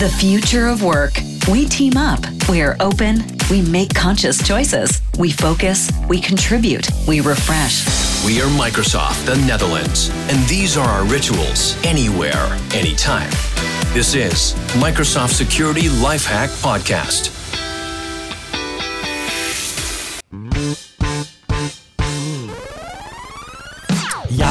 The future of work. We team up. We are open. We make conscious choices. We focus. We contribute. We refresh. We are Microsoft, the Netherlands, and these are our rituals anywhere, anytime. This is Microsoft Security Lifehack Podcast.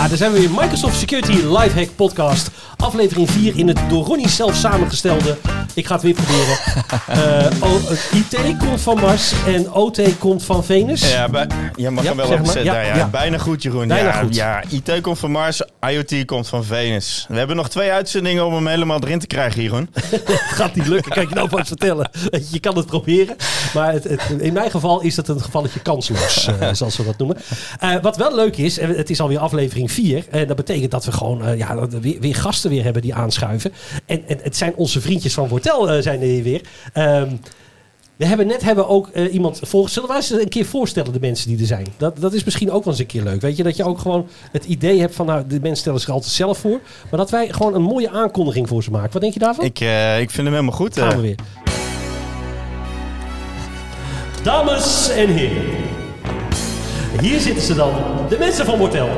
Daar zijn we weer. Microsoft Security Lifehack Podcast. Aflevering 4 in het door Ronnie zelf samengestelde. Ik ga het weer proberen. Eh, o- IT komt van Mars en OT komt van Venus. Ja, bij, je mag Ja, hem wel opzetten. Ja, Ja. Bijna goed, Jeroen. Bijna ja, goed. ja, IT komt van Mars, IoT komt van Venus. We hebben nog twee uitzendingen om hem helemaal erin te krijgen, Jeroen. Gaat niet lukken, kan ik je nou vast vertellen. Weet je, Je kan het proberen. Maar het, het- in mijn geval is het een gevalletje kansloos, eh, zoals we dat noemen. Eh, wat wel leuk is, en het is alweer aflevering 4. En dat betekent dat we gewoon eh, ja, dat we weer, weer gasten weer hebben die aanschuiven. En, en het zijn onze vriendjes van Wortel eh, zijn er hier weer. Ehm, we hebben net hebben ook eh, iemand voorgesteld. Zullen we eens een keer voorstellen, de mensen die er zijn? Dat, dat is misschien ook wel eens een keer leuk. Weet je, dat je ook gewoon het idee hebt van, nou, de mensen stellen zich altijd zelf voor. Maar dat wij gewoon een mooie aankondiging voor ze maken. Wat denk je daarvan? Ik, eh, ik vind hem helemaal goed. Gaan we weer. Dames en heren. Hier zitten ze dan, de mensen van Mortel.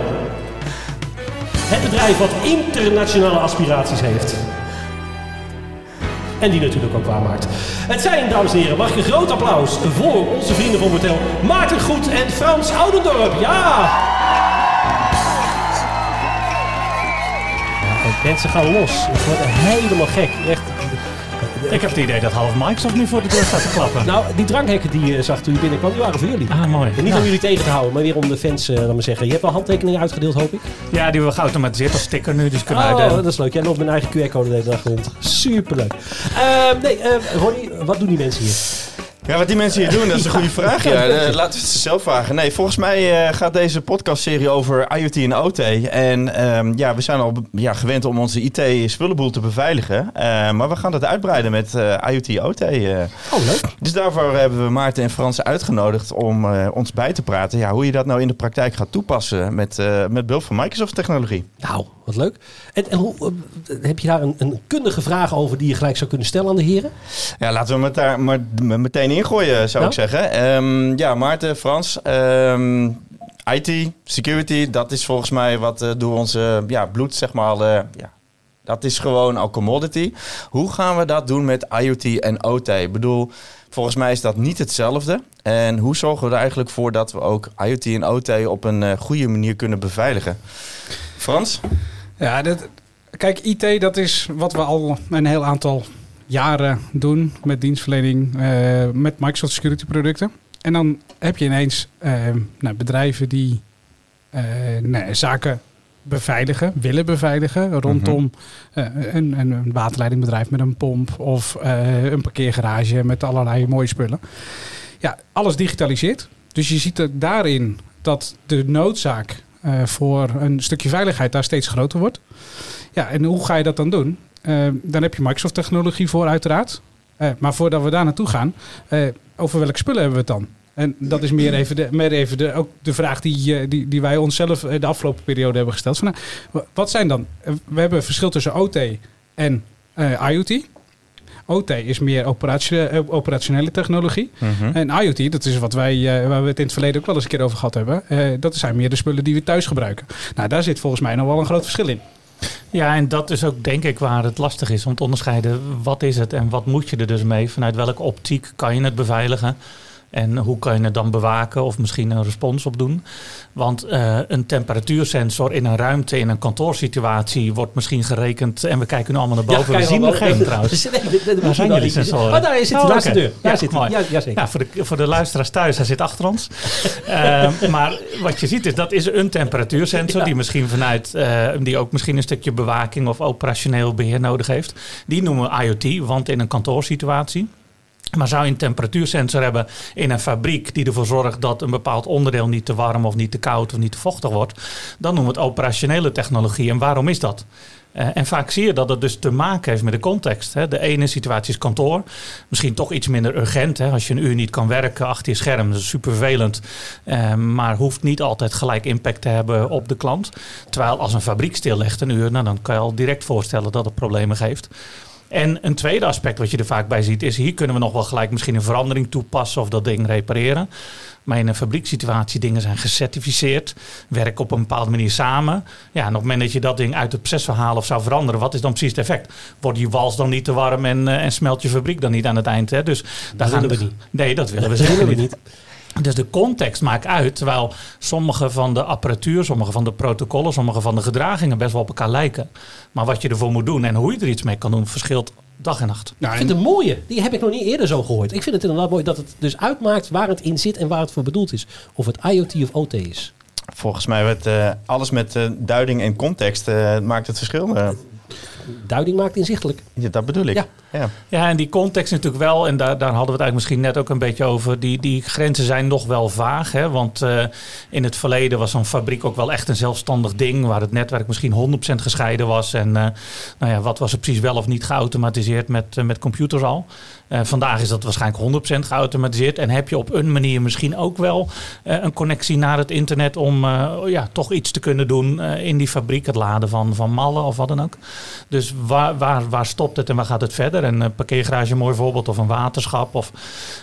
Het bedrijf wat internationale aspiraties heeft. En die natuurlijk ook waarmaakt. Het zijn, dames en heren, mag ik een groot applaus voor onze vrienden van Mortel. Maarten Goed en Frans Oudendorp. Ja! Ja, mensen gaan los. Het wordt helemaal gek. Echt, Ik heb het idee dat half Microsoft nu voor de deur staat te klappen. Nou, die drankhekken die je zag toen je binnenkwam, die waren voor jullie. Ah, mooi. En niet om jullie tegen te houden, maar weer om de fans, eh laat maar zeggen. Je hebt wel handtekeningen uitgedeeld, hoop ik. Ja, die hebben we geautomatiseerd als sticker nu, dus kunnen Oh, uitdelen. dat is leuk. Jij loopt mijn eigen QR-code de hele dag rond. Superleuk. Ehm nee, eh, Ronnie, wat doen die mensen hier? Ja, wat die mensen hier doen, dat is een goede vraag. Ja, laten we het ze zelf vragen. Nee, volgens mij eh, gaat deze podcastserie over IoT en OT. En ehm, ja, we zijn al ja, gewend om onze IT-spullenboel te beveiligen. Eh, maar we gaan dat uitbreiden met eh, IoT-OT. Oh, leuk. Dus daarvoor hebben we Maarten en Frans uitgenodigd om ons bij te praten. Ja, hoe je dat nou in de praktijk gaat toepassen met, met behulp van Microsoft-technologie. Nou, wat leuk. En, en hoe, eh, heb je daar een, een kundige vraag over die je gelijk zou kunnen stellen aan de heren? Ja, laten we het daar maar meteen ingooien, zou Nou? ik zeggen. Ehm, ja, Maarten, Frans. ehm, IT, security, dat is volgens mij wat eh, door onze ja, bloed, zeg maar. eh, ja, dat is gewoon al commodity. Hoe gaan we dat doen met IoT en OT? Ik bedoel, volgens mij is dat niet hetzelfde. En hoe zorgen we er eigenlijk voor dat we ook IoT en OT op een goede manier kunnen beveiligen? Frans? Ja, dat, kijk, IT dat is wat we al een heel aantal jaren doen met dienstverlening eh, met Microsoft Security producten. En dan heb je ineens eh, nou, bedrijven die eh, nou, zaken beveiligen, willen beveiligen rondom eh, een, een, een waterleidingbedrijf met een pomp of een parkeergarage met allerlei mooie spullen. Ja, alles digitaliseert. Dus je ziet ook daarin dat de noodzaak eh, voor een stukje veiligheid daar steeds groter wordt. Ja, en hoe ga je dat dan doen? Eh, dan heb je Microsoft technologie voor uiteraard. Eh, maar voordat we daar naartoe gaan, over welke spullen hebben we het dan? En dat is meer even, de, meer even de, ook de vraag die, die, die wij onszelf de afgelopen periode hebben gesteld. Wat zijn dan? We hebben verschil tussen OT en IoT. OT is meer eh, operationele technologie. En IoT, dat is wat wij, eh, waar we het in het verleden ook wel eens een keer over gehad hebben. eh, dat zijn meer de spullen die we thuis gebruiken. Nou, daar zit volgens mij nog wel een groot verschil in. Ja, en dat is ook denk ik waar het lastig is om te onderscheiden. Wat is het en wat moet je er dus mee? Vanuit welke optiek kan je het beveiligen? En hoe kan je het dan bewaken of misschien een respons op doen? Want eh, een temperatuursensor in een ruimte, in een kantoorsituatie, wordt misschien gerekend. En we kijken nu allemaal naar boven. we zien er geen trouwens. Waar zijn jullie sensoren? Oh, daar zit hij, Oh, de deur. Daar Ja, zit mooi. Ja, ja, zeker. Ja, voor de, voor de luisteraars thuis, hij zit achter ons. Eh, maar wat je ziet is, dat is een temperatuursensor Ja. die misschien vanuit, eh, die ook misschien een stukje bewaking of operationeel beheer nodig heeft. Die noemen we IoT, want in een kantoorsituatie. Maar zou je een temperatuursensor hebben in een fabriek die ervoor zorgt dat een bepaald onderdeel niet te warm of niet te koud of niet te vochtig wordt, dan noemen we het operationele technologie. En waarom is dat? Eh, en vaak zie je dat het dus te maken heeft met de context. Hè. De ene situatie is kantoor. Misschien toch iets minder urgent. Hè. Als je een uur niet kan werken achter je scherm, dat is super vervelend. Eh, maar hoeft niet altijd gelijk impact te hebben op de klant. Terwijl als een fabriek stil ligt een uur, nou, dan kan je al direct voorstellen dat het problemen geeft. En een tweede aspect wat je er vaak bij ziet is... hier kunnen we nog wel gelijk misschien een verandering toepassen... of dat ding repareren. Maar in een fabriekssituatie, dingen zijn gecertificeerd, werken op een bepaalde manier samen. Ja, en op het moment dat je dat ding uit het proces zou halen of zou veranderen, wat is dan precies het effect? Wordt die wals dan niet te warm en, eh, en smelt je fabriek dan niet aan het eind? Hè? Dus daar gaan we niet. Nee, dat willen we Dat zeker willen we niet. Dus de context maakt uit, terwijl sommige van de apparatuur, sommige van de protocollen, sommige van de gedragingen best wel op elkaar lijken. Maar wat je ervoor moet doen en hoe je er iets mee kan doen, verschilt dag en nacht. Nou, Ik vind het een mooie. Die heb ik nog niet eerder zo gehoord. Ik vind het inderdaad mooi dat het dus uitmaakt waar het in zit en waar het voor bedoeld is. Of het IoT of OT is. Volgens mij werd eh, alles met eh, duiding en context eh, maakt het verschil. Duiding maakt inzichtelijk. ja, dat bedoel ik. Ja. Ja. Ja, en die context natuurlijk wel, en daar, daar hadden we het eigenlijk misschien net ook een beetje over. Die, die grenzen zijn nog wel vaag. Hè? Want eh, in het verleden was zo'n fabriek ook wel echt een zelfstandig ding. Waar het netwerk misschien 100% gescheiden was. En eh, nou ja, wat was er precies wel of niet geautomatiseerd met, eh, met computers al. Vandaag is dat waarschijnlijk 100% geautomatiseerd. En heb je op een manier misschien ook wel een connectie naar het internet. Om ja, toch iets te kunnen doen in die fabriek. Het laden van, van mallen of wat dan ook. Dus waar, waar, waar stopt het en waar gaat het verder? En een parkeergarage een mooi voorbeeld of een waterschap. Of,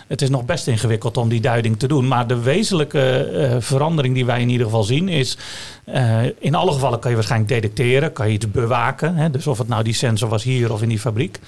het is nog best ingewikkeld om die duiding te doen. Maar de wezenlijke eh, verandering die wij in ieder geval zien is... eh, in alle gevallen kan je waarschijnlijk detecteren, kan je iets bewaken. Hè? Dus of het nou die sensor was hier of in die fabriek.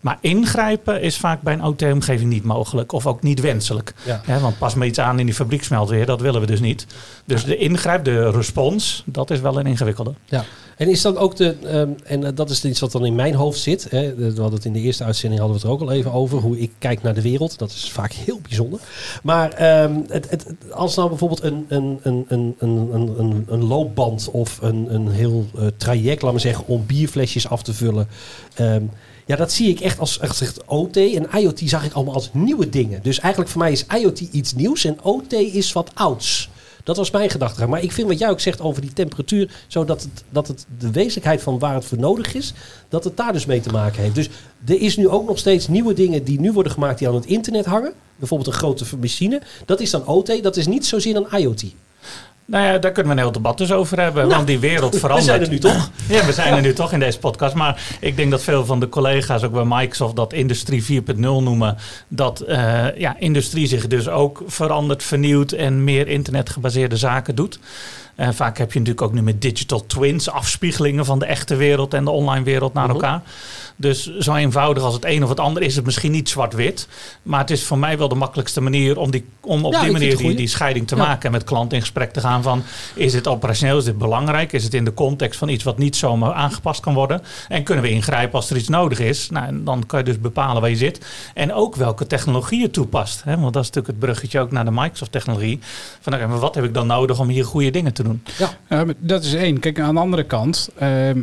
Maar ingrijpen is vaak bij een OT-omgeving niet mogelijk of ook niet wenselijk. Ja. Want pas maar iets aan in die fabriek smelt weer, dat willen we dus niet. Dus de ingrijp, de respons, dat is wel een ingewikkelde. Ja. En is dan ook de, ehm, en eh, dat is iets wat dan in mijn hoofd zit. Hè, we hadden het in de eerste uitzending hadden we het er ook al even over. Hoe ik kijk naar de wereld. Dat is vaak heel bijzonder. Maar ehm, het, het, als nou bijvoorbeeld een, een, een, een, een, een, een, loopband of een, een heel eh, traject, laat maar zeggen, om bierflesjes af te vullen. ehm, ja, dat zie ik echt als echt gezegd OT. En IoT zag ik allemaal als nieuwe dingen. Dus eigenlijk voor mij is IoT iets nieuws en OT is wat ouds. Dat was mijn gedachte. Maar ik vind wat jij ook zegt over die temperatuur, zodat het, dat het de wezenlijkheid van waar het voor nodig is, dat het daar dus mee te maken heeft. Dus er is nu ook nog steeds nieuwe dingen die nu worden gemaakt die aan het internet hangen. Bijvoorbeeld een grote machine. Dat is dan OT, dat is niet zozeer een IoT. Nou ja, daar kunnen we een heel debat dus over hebben. want die wereld We verandert. zijn er nu toch? Ja, we zijn er nu toch in deze podcast. Maar ik denk dat veel van de collega's ook bij Microsoft dat industrie 4.0 noemen. Dat eh, ja, industrie zich dus ook verandert, vernieuwt en meer internetgebaseerde zaken doet. Eh, vaak heb je natuurlijk ook nu met digital twins afspiegelingen van de echte wereld en de online wereld naar Mhm. elkaar. Dus zo eenvoudig als het een of het ander is het misschien niet zwart-wit. Maar het is voor mij wel de makkelijkste manier om, die, om op Ja, die manier die, die scheiding te Ja. maken. En met klanten in gesprek te gaan van is dit operationeel, is dit belangrijk? Is het in de context van iets wat niet zomaar aangepast kan worden? En kunnen we ingrijpen als er iets nodig is? Nou, en dan kan je dus bepalen waar je zit. En ook welke technologie je toepast. Hè? Want dat is natuurlijk het bruggetje ook naar de Microsoft technologie. Van wat heb ik dan nodig om hier goede dingen te doen? Ja, maar dat is één. Kijk, aan de andere kant, ehm,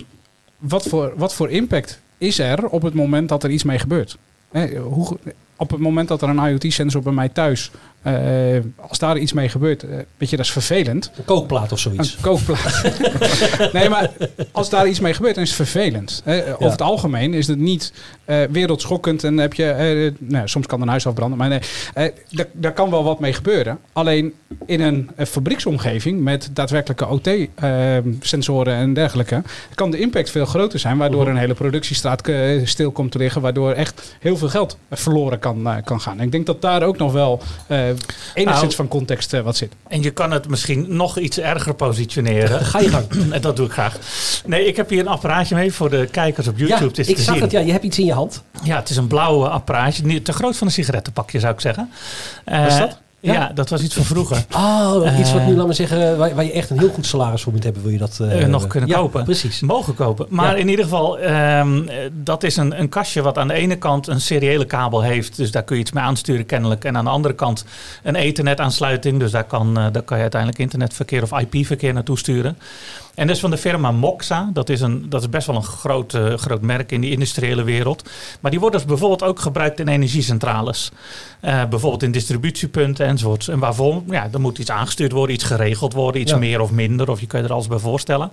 wat, voor, wat voor impact is er op het moment dat er iets mee gebeurt? Hè, hoe, op het moment dat er een IoT-sensor bij mij thuis, eh, als daar iets mee gebeurt, eh, weet je, dat is vervelend. Een kookplaat of zoiets. Een kookplaat. nee, maar als daar iets mee gebeurt, dan is het vervelend. Hè. Over het algemeen is het niet eh, wereldschokkend en heb je, eh, nou, soms kan een huis afbranden, maar nee, eh, daar, kan wel wat mee gebeuren. Alleen in een eh, fabrieksomgeving met daadwerkelijke OT-sensoren en dergelijke, kan de impact veel groter zijn, waardoor een hele productiestraat eh, stil komt te liggen, waardoor echt heel veel geld verloren kan, eh, kan gaan. En ik denk dat daar ook nog wel eh enigszins Nou, van context eh, wat zit. En je kan het misschien nog iets erger positioneren. Ga je gang. En dat doe ik graag. Nee, ik heb hier een apparaatje mee voor de kijkers op YouTube. ja, het is ik zag zien. het. Ja, je hebt iets in je hand. Ja, het is een blauw apparaatje. Niet te groot van een sigarettenpakje, zou ik zeggen. Eh, Was dat? Ja. Ja. dat was iets van vroeger. Oh, iets wat Eh. nu, laat maar zeggen, waar, waar je echt een heel goed salaris voor moet hebben, wil je dat eh, Eh, nog kunnen ja, kopen. Precies. Mogen kopen. Maar Ja. in ieder geval, ehm, eh, dat is een, een kastje wat aan de ene kant een seriële kabel heeft. Dus daar kun je iets mee aansturen kennelijk. En aan de andere kant een ethernet aansluiting. Dus daar kan, eh, daar kan je uiteindelijk internetverkeer of IP-verkeer naartoe sturen. En dat is van de firma Moxa. Dat is, een, dat is best wel een groot, eh, groot merk in die industriële wereld. Maar die wordt dus bijvoorbeeld ook gebruikt in energiecentrales. Eh, bijvoorbeeld in distributiepunten enzovoorts. En waarvoor? Ja, er moet iets aangestuurd worden, iets geregeld worden, iets Ja. meer of minder. Of je kan je er alles bij voorstellen.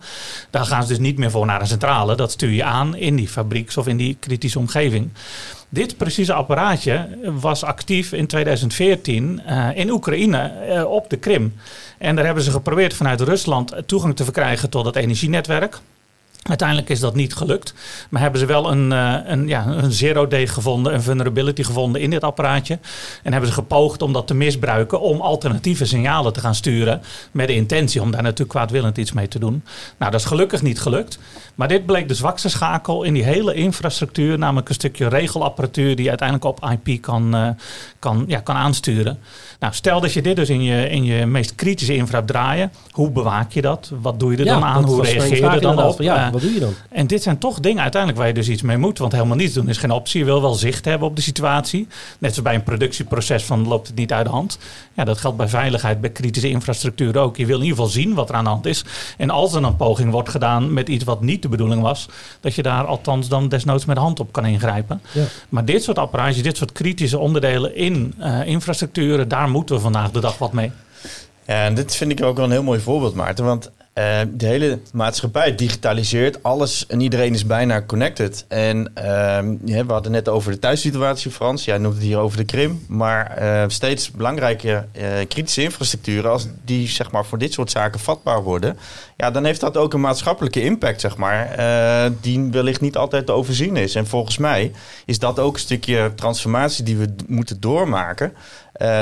Daar gaan ze dus niet meer voor naar een centrale. Dat stuur je aan in die fabrieks of in die kritische omgeving. Dit precieze apparaatje was actief in 2014 eh, in Oekraïne eh, op de Krim. En daar hebben ze geprobeerd vanuit Rusland toegang te verkrijgen tot het energienetwerk. Uiteindelijk is dat niet gelukt. Maar hebben ze wel een, eh, een, ja, een zero-day gevonden, een vulnerability gevonden in dit apparaatje. En hebben ze gepoogd om dat te misbruiken om alternatieve signalen te gaan sturen. Met de intentie om daar natuurlijk kwaadwillend iets mee te doen. Nou, dat is gelukkig niet gelukt. Maar dit bleek de zwakste schakel in die hele infrastructuur. Namelijk een stukje regelapparatuur die uiteindelijk op IP kan, eh, kan, ja, kan aansturen. Nou, stel dat je dit dus in je, in je meest kritische infra hebt draaien. Hoe bewaak je dat? Wat doe je er dan aan? Hoe reageer je er dan op? Ja, Wat doe je dan? en dit zijn toch dingen uiteindelijk waar je dus iets mee moet. Want helemaal niets doen is geen optie. Je wil wel zicht hebben op de situatie. Net zoals bij een productieproces van loopt het niet uit de hand. Ja, dat geldt bij veiligheid, bij kritische infrastructuur ook. Je wil in ieder geval zien wat er aan de hand is. En als er een poging wordt gedaan met iets wat niet de bedoeling was, dat je daar althans dan desnoods met de hand op kan ingrijpen. Ja. Maar dit soort apparaatjes, dit soort kritische onderdelen in eh, infrastructuren, daar moeten we vandaag de dag wat mee. Ja, en dit vind ik ook wel een heel mooi voorbeeld, Maarten. Want eh, de hele maatschappij digitaliseert. Alles en iedereen is bijna connected. En ehm, we hadden net over de thuissituatie, Frans. Jij noemt het hier over de Krim. Maar eh, steeds belangrijke eh, kritische infrastructuren... als die zeg maar, voor dit soort zaken vatbaar worden... ja, dan heeft dat ook een maatschappelijke impact, zeg maar... die wellicht niet altijd te overzien is. En volgens mij is dat ook een stukje transformatie die we moeten doormaken...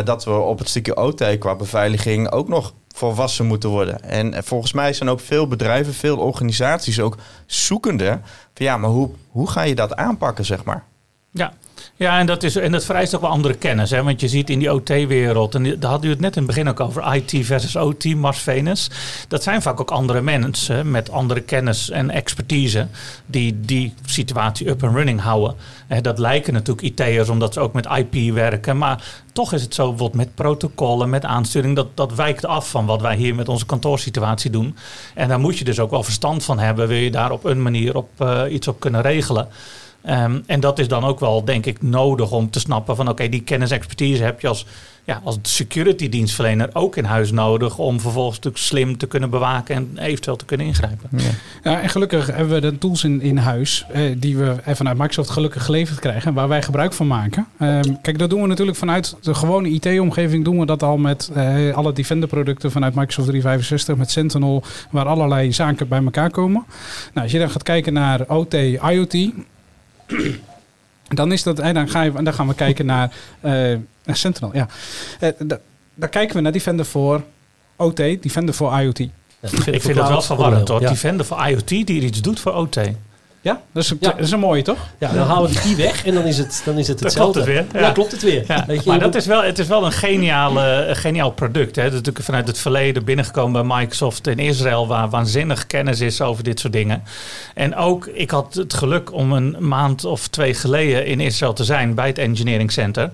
Dat we op het stukje OT qua beveiliging ook nog volwassen moeten worden. En volgens mij zijn ook veel bedrijven, veel organisaties ook zoekende. Van ja, maar hoe, hoe ga je dat aanpakken, zeg maar? Ja. Ja, en dat, is, en dat vereist ook wel andere kennis. Hè? Want je ziet in die OT-wereld, en daar hadden we het net in het begin ook over, IT versus OT, Mars Venus. Dat zijn vaak ook andere mensen met andere kennis en expertise die die situatie up and running houden. Dat lijken natuurlijk IT'ers omdat ze ook met IP werken, maar toch is het zo bijvoorbeeld met protocollen, met aansturing, dat, dat wijkt af van wat wij hier met onze kantoorsituatie doen. En daar moet je dus ook wel verstand van hebben, wil je daar op een manier op, eh, iets op kunnen regelen. Ehm, en dat is dan ook wel, denk ik, nodig om te snappen van oké, die kennis expertise heb je als, ja, als security dienstverlener ook in huis nodig om vervolgens natuurlijk slim te kunnen bewaken en eventueel te kunnen ingrijpen. Ja, en gelukkig hebben we de tools in, in huis eh, die we eh, vanuit Microsoft gelukkig geleverd krijgen, waar wij gebruik van maken. Ehm, kijk, dat doen we natuurlijk vanuit de gewone IT-omgeving, doen we dat al met eh, alle Defender-producten vanuit Microsoft 365, met Sentinel, waar allerlei zaken bij elkaar komen. Nou, als je dan gaat kijken naar OT, IoT, dan, is dat, eh, dan, ga je, dan gaan we kijken naar eh, Sentinel. Ja. Eh, da- daar kijken we naar Defender voor OT, Defender voor IoT. Ja, Ik vind dat wel verwarrend hoor. Die vender voor IoT die iets doet voor OT. Ja, dat is, een- Ja. dat is een mooie, toch? Ja, dan halen we key weg en dan is het, dan is het Dan hetzelfde. klopt het weer, Ja, ja. klopt het weer. Ja, Weet je, maar dat is wel, het is wel een, geniale, een geniaal product. Hè. Dat is natuurlijk vanuit het verleden binnengekomen bij Microsoft in Israël, waar waanzinnig kennis is over dit soort dingen. En ook, ik had het geluk om een maand of twee geleden in Israël te zijn bij het Engineering Center.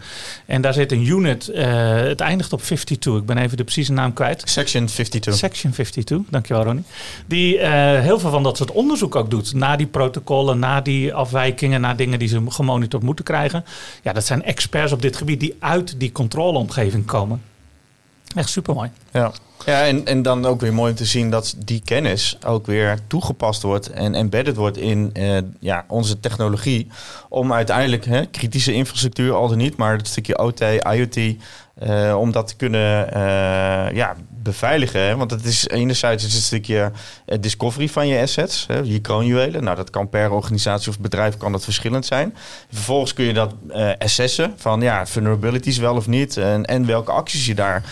En daar zit een unit, eh, het eindigt op 52, ik ben even de precieze naam kwijt. Section 52. Section 52, dankjewel Ronnie. Die eh, heel veel van dat soort onderzoek ook doet. Naar die protocollen, naar die afwijkingen, naar dingen die ze gemonitord moeten krijgen. Ja, dat zijn experts op dit gebied die uit die controleomgeving komen. Echt supermooi. Ja, ja en, en dan ook weer mooi om te zien dat die kennis ook weer toegepast wordt en embedded wordt in eh, ja, onze technologie. Om uiteindelijk hè, kritische infrastructuur, al dan niet, maar het stukje OT, IoT, eh, om dat te kunnen eh, ja, beveiligen. Hè? Want het is enerzijds is het een stukje eh, discovery van je assets, hè, je kroonjuwelen. Nou, dat kan per organisatie of bedrijf kan dat verschillend zijn. Vervolgens kun je dat assessen van ja, vulnerabilities wel of niet en, en welke acties je daar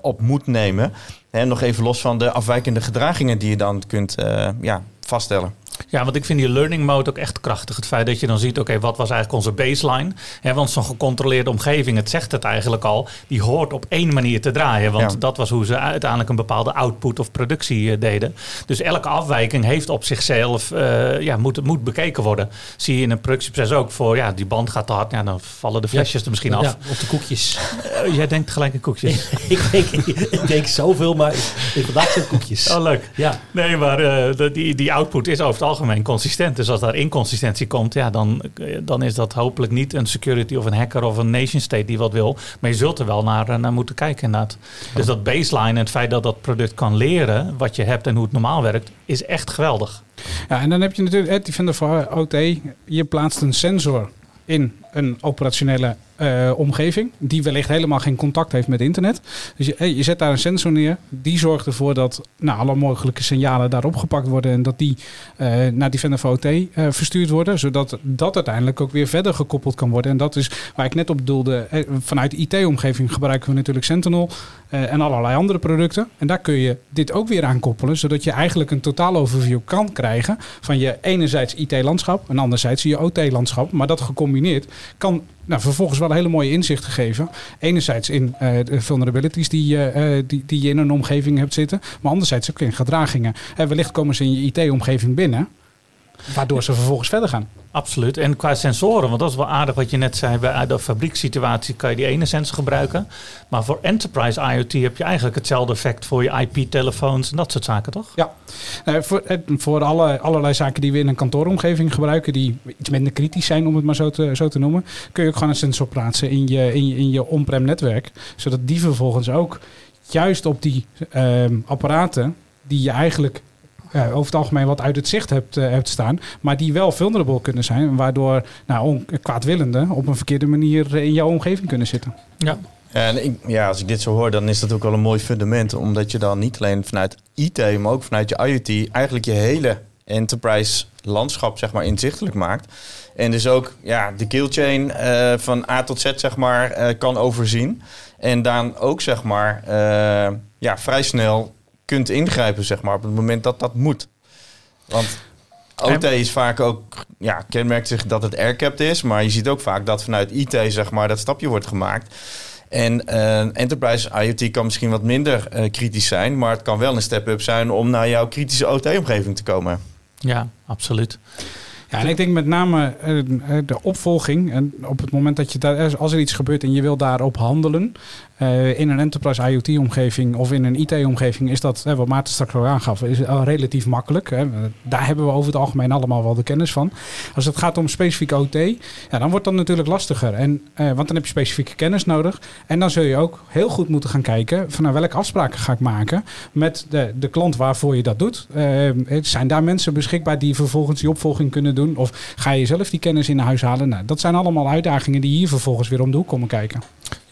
op moet nemen. En nog even los van de afwijkende gedragingen die je dan kunt ja, vaststellen. Ja, want ik vind die learning mode ook echt krachtig. Het feit dat je dan ziet, oké, wat was eigenlijk onze baseline? Hè, want zo'n gecontroleerde omgeving, het zegt het eigenlijk al, die hoort op één manier te draaien. Want Ja. dat was hoe ze uiteindelijk een bepaalde output of productie eh, deden. Dus elke afwijking heeft op zichzelf, eh, ja, moet, moet bekeken worden. Zie je in een productieproces ook voor, ja, die band gaat te hard, ja, dan vallen de flesjes er misschien af. Ja, of de koekjes. Eh, jij denkt gelijk een koekje. ik, denk, ik denk zoveel, maar ik, vandaag zijn koekjes. Oh, leuk. Ja, Nee, maar die, die output is over het algemeen consistent. Dus als daar inconsistentie komt, ja, dan, eh, dan is dat hopelijk niet een security of een hacker of een nation state die wat wil. Maar je zult er wel naar, eh, naar moeten kijken inderdaad. Dus dat baseline en het feit dat dat product kan leren wat je hebt en hoe het normaal werkt, is echt geweldig. Ja, en dan heb je natuurlijk het Defender voor OT. Je plaatst een sensor in een operationele eh, omgeving, die wellicht helemaal geen contact heeft met internet. Dus je, hey, je zet daar een sensor neer, die zorgt ervoor dat nou, alle mogelijke signalen daar opgepakt worden en dat die eh, naar die Vendor eh, verstuurd worden, zodat dat uiteindelijk ook weer verder gekoppeld kan worden. En dat is waar ik net op bedoelde, vanuit de IT-omgeving gebruiken we natuurlijk Sentinel en allerlei andere producten. En daar kun je dit ook weer aan koppelen, zodat je eigenlijk een totaaloverview kan krijgen van je enerzijds IT-landschap en anderzijds je OT-landschap. Maar dat gecombineerd kan nou, vervolgens wel hele mooie inzichten geven. Enerzijds in eh, de vulnerabilities die, eh, die, die je in een omgeving hebt zitten, maar anderzijds ook in gedragingen. En wellicht komen ze in je IT-omgeving binnen, waardoor ze vervolgens verder gaan. Absoluut. En qua sensoren, want dat is wel aardig wat je net zei. Bij de fabriekssituatie kan je die ene sensor gebruiken. Maar voor enterprise IoT heb je eigenlijk hetzelfde effect voor je IP-telefoons en dat soort zaken, toch? Ja, Nou, voor, eh, voor alle, allerlei zaken die we in een kantooromgeving gebruiken, die iets minder kritisch zijn, om het maar zo te, zo te noemen, kun je ook gewoon een sensor plaatsen in je, in je, in je on-prem netwerk. Zodat die vervolgens ook juist op die ehm, apparaten, die je eigenlijk ja, over het algemeen wat uit het zicht hebt, eh, hebt staan, maar die wel vulnerable kunnen zijn, waardoor nou, kwaadwillenden op een verkeerde manier in jouw omgeving kunnen zitten. Ja. En ik, ja, als ik dit zo hoor, dan is dat ook wel een mooi fundament. Omdat je dan niet alleen vanuit IT, maar ook vanuit je IoT... eigenlijk je hele enterprise landschap zeg maar, inzichtelijk maakt. En dus ook ja, de killchain eh van A tot Z zeg maar, eh, kan overzien. En dan ook zeg maar, eh, ja, vrij snel kunt ingrijpen zeg maar, op het moment dat dat moet. Want OT is vaak ook, ja, kenmerkt zich dat het aircapped is. Maar je ziet ook vaak dat vanuit IT zeg maar, dat stapje wordt gemaakt. En eh, enterprise IoT kan misschien wat minder eh, kritisch zijn, maar het kan wel een step-up zijn om naar jouw kritische OT-omgeving te komen. Ja, absoluut. Ja, en ik denk met name eh, de opvolging. En op het moment dat je daar, als er iets gebeurt en je wil daarop handelen. Eh, in een enterprise IoT-omgeving of in een IT-omgeving is dat, wat Maarten straks al aangaf, is relatief makkelijk. Hè. Daar hebben we over het algemeen allemaal wel de kennis van. Als het gaat om specifiek OT, ja, dan wordt dat natuurlijk lastiger. En, eh, want dan heb je specifieke kennis nodig. En dan zul je ook heel goed moeten gaan kijken van nou, welke afspraken ga ik maken met de, de klant waarvoor je dat doet. Eh, zijn daar mensen beschikbaar die vervolgens die opvolging kunnen doen? Of ga je zelf die kennis in huis halen? Nou, dat zijn allemaal uitdagingen die hier vervolgens weer om de hoek komen kijken.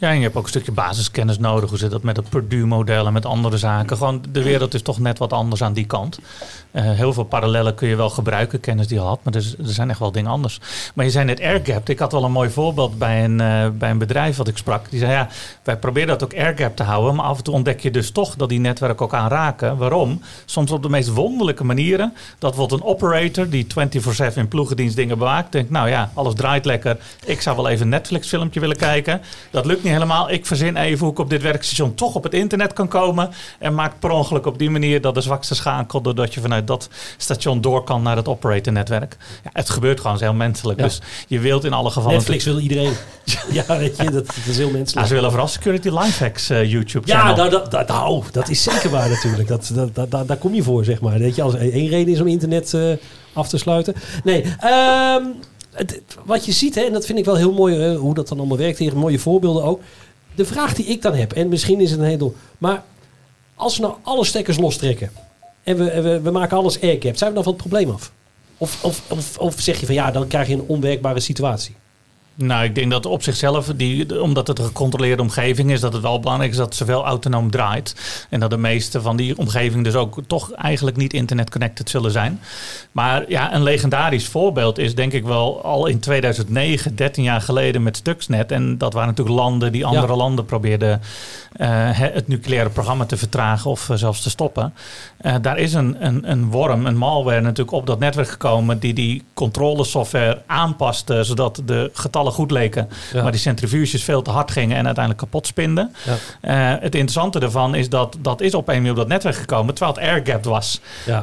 Ja, en je hebt ook een stukje basiskennis nodig. Hoe zit dat met het Purdue-model en met andere zaken? Gewoon, de wereld is toch net wat anders aan die kant. Eh, heel veel parallellen kun je wel gebruiken, kennis die je had. Maar er, is- er zijn echt wel dingen anders. Maar je zei net airgap. Ik had wel een mooi voorbeeld bij een, eh, bij een bedrijf wat ik sprak. Die zei, ja, wij proberen dat ook airgap te houden. Maar af en toe ontdek je dus toch dat die netwerken ook aanraken. Waarom? Soms op de meest wonderlijke manieren. Dat wordt een operator die 24-7 in ploegendienst dingen bewaakt. Denkt, nou ja, alles draait lekker. Ik zou wel even een Netflix filmpje willen kijken. Dat lukt niet helemaal. Ik verzin even hoe ik op dit werkstation toch op het internet kan komen. En maakt per ongeluk op die manier dat de zwakste schakel... doordat je vanuit dat station door kan naar het operator-netwerk. Ja, het gebeurt gewoon, heel menselijk. Ja. Dus je wilt in alle gevallen... Netflix wil iedereen. ja, weet je, dat, is heel Ja, menselijk. ze willen vooral Security Lifehacks eh YouTube-channel. Ja, nou, dat, dat, nou, dat is zeker waar natuurlijk. Dat, dat, dat, daar kom je voor, zeg maar. Dat je als één reden is om internet eh, af te sluiten. Nee, ehm, wat je ziet, hè, en dat vind ik wel heel mooi, hè, hoe dat dan allemaal werkt. Hier mooie voorbeelden ook. De vraag die ik dan heb, en misschien is het een heel... Maar als we nou alle stekkers lostrekken en we, we, we maken alles airgap, zijn we dan van het probleem af? Of, of, of zeg je van ja, dan krijg je een onwerkbare situatie? Nou, ik denk dat op zichzelf, die, omdat het een gecontroleerde omgeving is, dat het wel belangrijk is dat het zowel autonoom draait. En dat de meeste van die omgeving dus ook toch eigenlijk niet internet-connected zullen zijn. Maar ja, een legendarisch voorbeeld is denk ik wel al in 2009, 13 jaar geleden met Stuxnet. En dat waren natuurlijk landen die andere Ja. landen probeerden eh, he- het nucleaire programma te vertragen of eh, zelfs te stoppen. Eh, daar is een, een, een worm, een malware natuurlijk op dat netwerk gekomen die die controlesoftware aanpaste zodat de getallen goed leken, Ja. maar die centrifuges veel te hard gingen en uiteindelijk kapot spinden. Ja. Eh, het interessante daarvan is dat dat is op een manier op dat netwerk gekomen terwijl het airgapped was. Ja.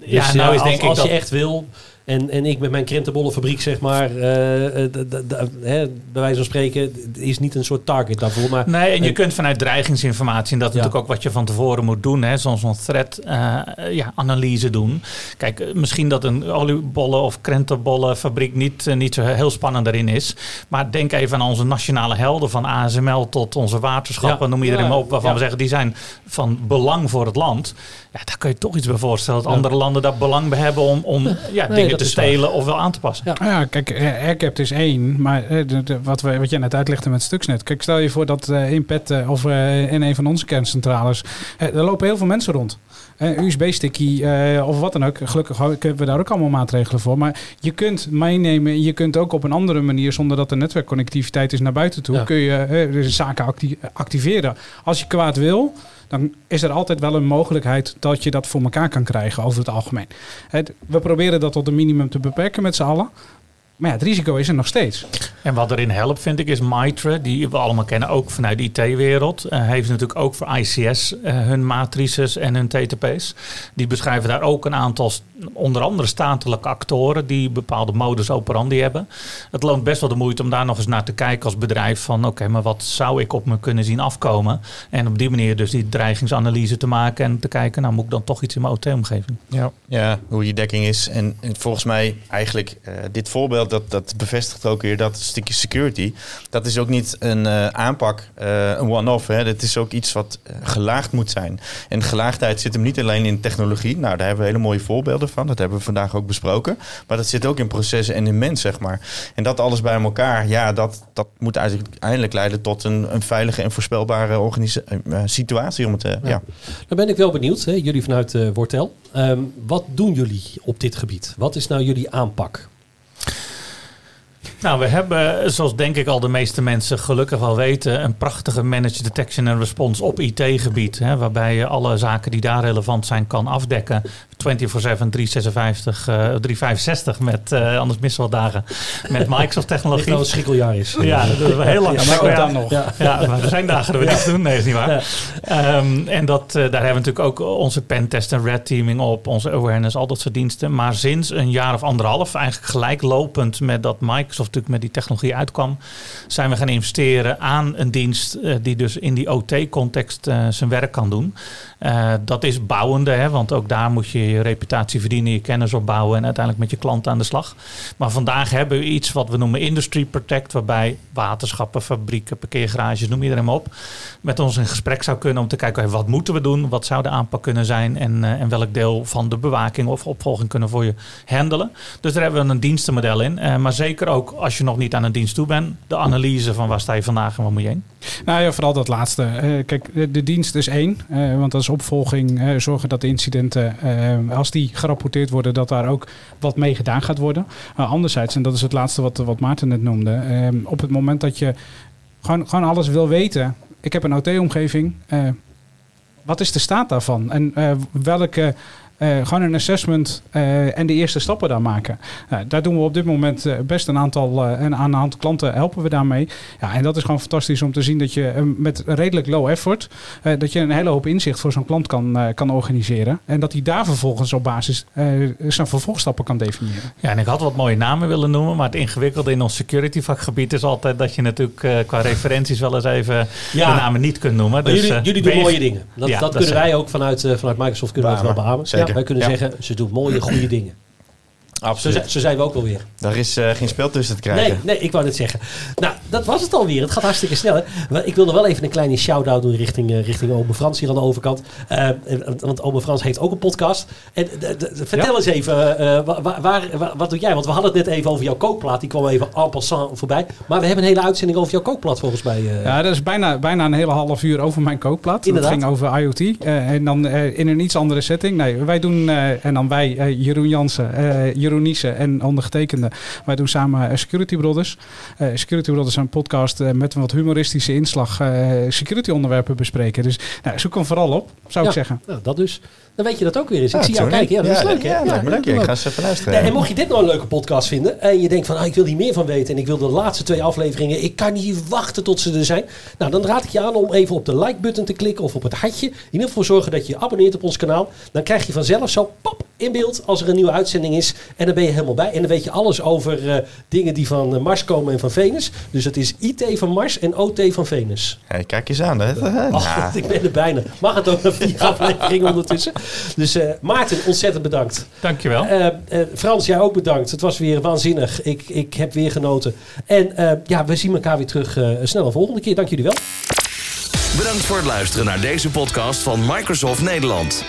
Dus ja, nou is denk als, ik als dat... je echt wil, en, en ik met mijn krentenbollenfabriek, zeg maar, eh, eh, bij wijze van spreken, is niet een soort target daarvoor. Maar Nee, en je Eh, kunt vanuit dreigingsinformatie, en dat is Ja. natuurlijk ook wat je van tevoren moet doen, hè, zo'n zo'n threat eh, ja, analyse doen. Kijk, misschien dat een oliebollen of krentenbollenfabriek niet, niet zo heel spannend erin is. Maar denk even aan onze nationale helden, van ASML tot onze waterschappen, Ja. noem iedereen Ja, maar op, waarvan ja. we zeggen die zijn van belang voor het land. Ja, daar kun je toch iets bij voorstellen dat Ja. andere landen daar belang bij hebben om, om ja, Nee, dingen dat te stelen of wel aan te passen. Ja. Ja, kijk, eh, AirCap is één, maar eh, de, de- wat, we, wat jij net uitlegde met Stuxnet. Kijk, stel je voor dat in PET eh, of eh, in een van onze kerncentrales, er lopen heel veel mensen rond. Eh, USB-sticky eh, of wat dan ook. Gelukkig hebben we daar ook allemaal maatregelen voor. Maar je kunt meenemen, je kunt ook op een andere manier, zonder dat er netwerkconnectiviteit is naar buiten toe, Ja. kun je eh, zaken acti- activeren. Als je kwaad wil, dan is er altijd wel een mogelijkheid dat je dat voor elkaar kan krijgen over het algemeen. We proberen dat tot een minimum te beperken met z'n allen. Maar ja, het risico is er nog steeds. En wat erin helpt, vind ik, is Mitre, die we allemaal kennen, ook vanuit de IT-wereld. Eh, heeft natuurlijk ook voor ICS eh, hun matrices en hun TTP's. Die beschrijven daar ook een aantal, onder andere statelijke actoren, die bepaalde modus operandi hebben. Het loont best wel de moeite om daar nog eens naar te kijken als bedrijf van, oké, maar wat zou ik op me kunnen zien afkomen? En op die manier dus die dreigingsanalyse te maken en te kijken, nou moet ik dan toch iets in mijn OT-omgeving? Ja. ja, hoe je dekking is. En, en volgens mij eigenlijk eh, dit voorbeeld, dat, dat bevestigt ook weer dat stukje security. Dat is ook niet een eh, aanpak, eh, een one-off. Dat is ook iets wat eh, gelaagd moet zijn. En gelaagdheid zit hem niet alleen in technologie. Nou, daar hebben we hele mooie voorbeelden van. Dat hebben we vandaag ook besproken. Maar dat zit ook in processen en in mens, zeg maar. En dat alles bij elkaar, ja, dat, dat moet uiteindelijk leiden tot een, een veilige en voorspelbare situatie. Om het, ja. Dan ben ik wel benieuwd, hè, jullie vanuit Wortel. Ehm, wat doen jullie op dit gebied? Wat is nou jullie aanpak? Nou, we hebben, zoals denk ik al de meeste mensen gelukkig wel weten, een prachtige managed detection and response op IT-gebied. Waarbij je alle zaken die daar relevant zijn kan afdekken. 24-7, 356, eh 365 met, eh, anders missen wat dagen, met Microsoft technologie. wel een schrikkeljaar is. Ja, dat we heel lang. Ja, maar ook dan nog. Ja. Ja, maar er zijn dagen dat we niks doen. Nee, is niet waar. Ehm, en dat, eh, daar hebben we natuurlijk ook onze pentest en red teaming op, onze awareness, al dat soort diensten. Maar sinds een jaar of anderhalf, eigenlijk gelijklopend met dat Microsoft natuurlijk met die technologie uitkwam, zijn we gaan investeren aan een dienst eh, die dus in die OT-context zijn werk kan doen. Dat is bouwende, hè, want ook daar moet je je reputatie verdienen, je kennis opbouwen en uiteindelijk met je klanten aan de slag. Maar vandaag hebben we iets wat we noemen Industry Protect, waarbij waterschappen, fabrieken, parkeergarages, noem iedereen maar op, met ons in gesprek zou kunnen om te kijken wat moeten we doen, wat zou de aanpak kunnen zijn en, eh, en welk deel van de bewaking of opvolging kunnen voor je handelen. Dus daar hebben we een dienstenmodel in. Eh, maar zeker ook als je nog niet aan een dienst toe bent, de analyse van waar sta je vandaag en waar moet je heen. Nou ja, vooral dat laatste. Eh, kijk, de, de dienst is één. want dat is opvolging. zorgen dat de incidenten, als die gerapporteerd worden, dat daar ook wat mee gedaan gaat worden. Uh, anderzijds, en dat is het laatste wat, wat Maarten net noemde. eh, op het moment dat je gewoon, gewoon alles wil weten. Ik heb een OT-omgeving. eh, wat is de staat daarvan? En eh, welke... eh, gewoon een assessment eh, en de eerste stappen daar maken. Nou, daar doen we op dit moment eh, best een aantal, eh, en aan een aantal klanten helpen we daarmee. Ja, en dat is gewoon fantastisch om te zien dat je met redelijk low effort, eh, dat je een hele hoop inzicht voor zo'n klant kan, eh, kan organiseren. En dat hij daar vervolgens op basis eh, zijn vervolgstappen kan definiëren. Ja, en ik had wat mooie namen willen noemen, maar het ingewikkelde in ons security vakgebied is altijd dat je natuurlijk eh, qua referenties wel eens even Ja. de namen niet kunt noemen. Dus, jullie, eh, jullie doen mooie dingen. Dat, Ja, dat, dat kunnen wij ook vanuit, eh, vanuit Microsoft kunnen we wel Beamen. beamen. Zeker. Ja, wij kunnen zeggen, ze doen mooie, goede dingen. Zo, Absoluut. zijn- zo zijn we ook wel weer. Daar is eh, geen spel tussen te krijgen. Nee, nee, ik wou net zeggen. Nou, dat was het alweer. Het gaat hartstikke snel. Hè? Maar ik wilde wel even een kleine shout-out doen richting, eh, richting Ome Frans hier aan de overkant. Eh, want Ome Frans heeft ook een podcast. En, vertel Ja. eens even, eh, wa- waar, waar, wa- wat doe jij? Want we hadden het net even over jouw kookplaat. Die kwam even en passant voorbij. Maar we hebben een hele uitzending over jouw kookplaat volgens mij. eh. Ja, dat is bijna, bijna een hele half uur over mijn kookplaat. Inderdaad. Dat ging over IoT. eh, en dan eh, in een iets andere setting. Nee, wij doen, eh, en dan wij, eh, Jeroen Jansen, eh Jeroen Niesen en ondergetekende. Wij doen samen eh, Security Brothers. Eh, Security Brothers is een podcast eh, met een wat humoristische inslag. eh, security onderwerpen bespreken. Dus nou, zoek hem vooral op, zou Ja. ik zeggen. Nou, dat dus. Dan weet je dat ook weer eens. Ik Ja, zie jou kijken. Ja, dat is leuk hè? Ja, leuk. Ik ga eens even luisteren. En mocht je dit nou een leuke podcast vinden en je denkt van ah, ik wil hier meer van weten en ik wil de laatste twee afleveringen, ik kan niet wachten tot ze er zijn. Nou, dan raad ik je aan om even op de like button te klikken of op het hartje. In ieder geval zorgen dat je je abonneert op ons kanaal. Dan krijg je vanzelf zo pop in beeld als er een nieuwe uitzending is en dan ben je helemaal bij. En dan weet je alles over eh, dingen die van eh, Mars komen en van Venus. Dus het is IT van Mars en OT van Venus. Hey, kijk eens aan. Hè. Oh, ik ben er bijna. Mag het ook naar vier afleveringen ondertussen. Dus eh, Maarten, ontzettend bedankt. Dankjewel. Eh, eh, Frans, jij ook bedankt. Het was weer waanzinnig. Ik, ik heb weer genoten. En eh, ja, we zien elkaar weer terug eh, snel een volgende keer. Dank jullie wel. Bedankt voor het luisteren naar deze podcast van Microsoft Nederland.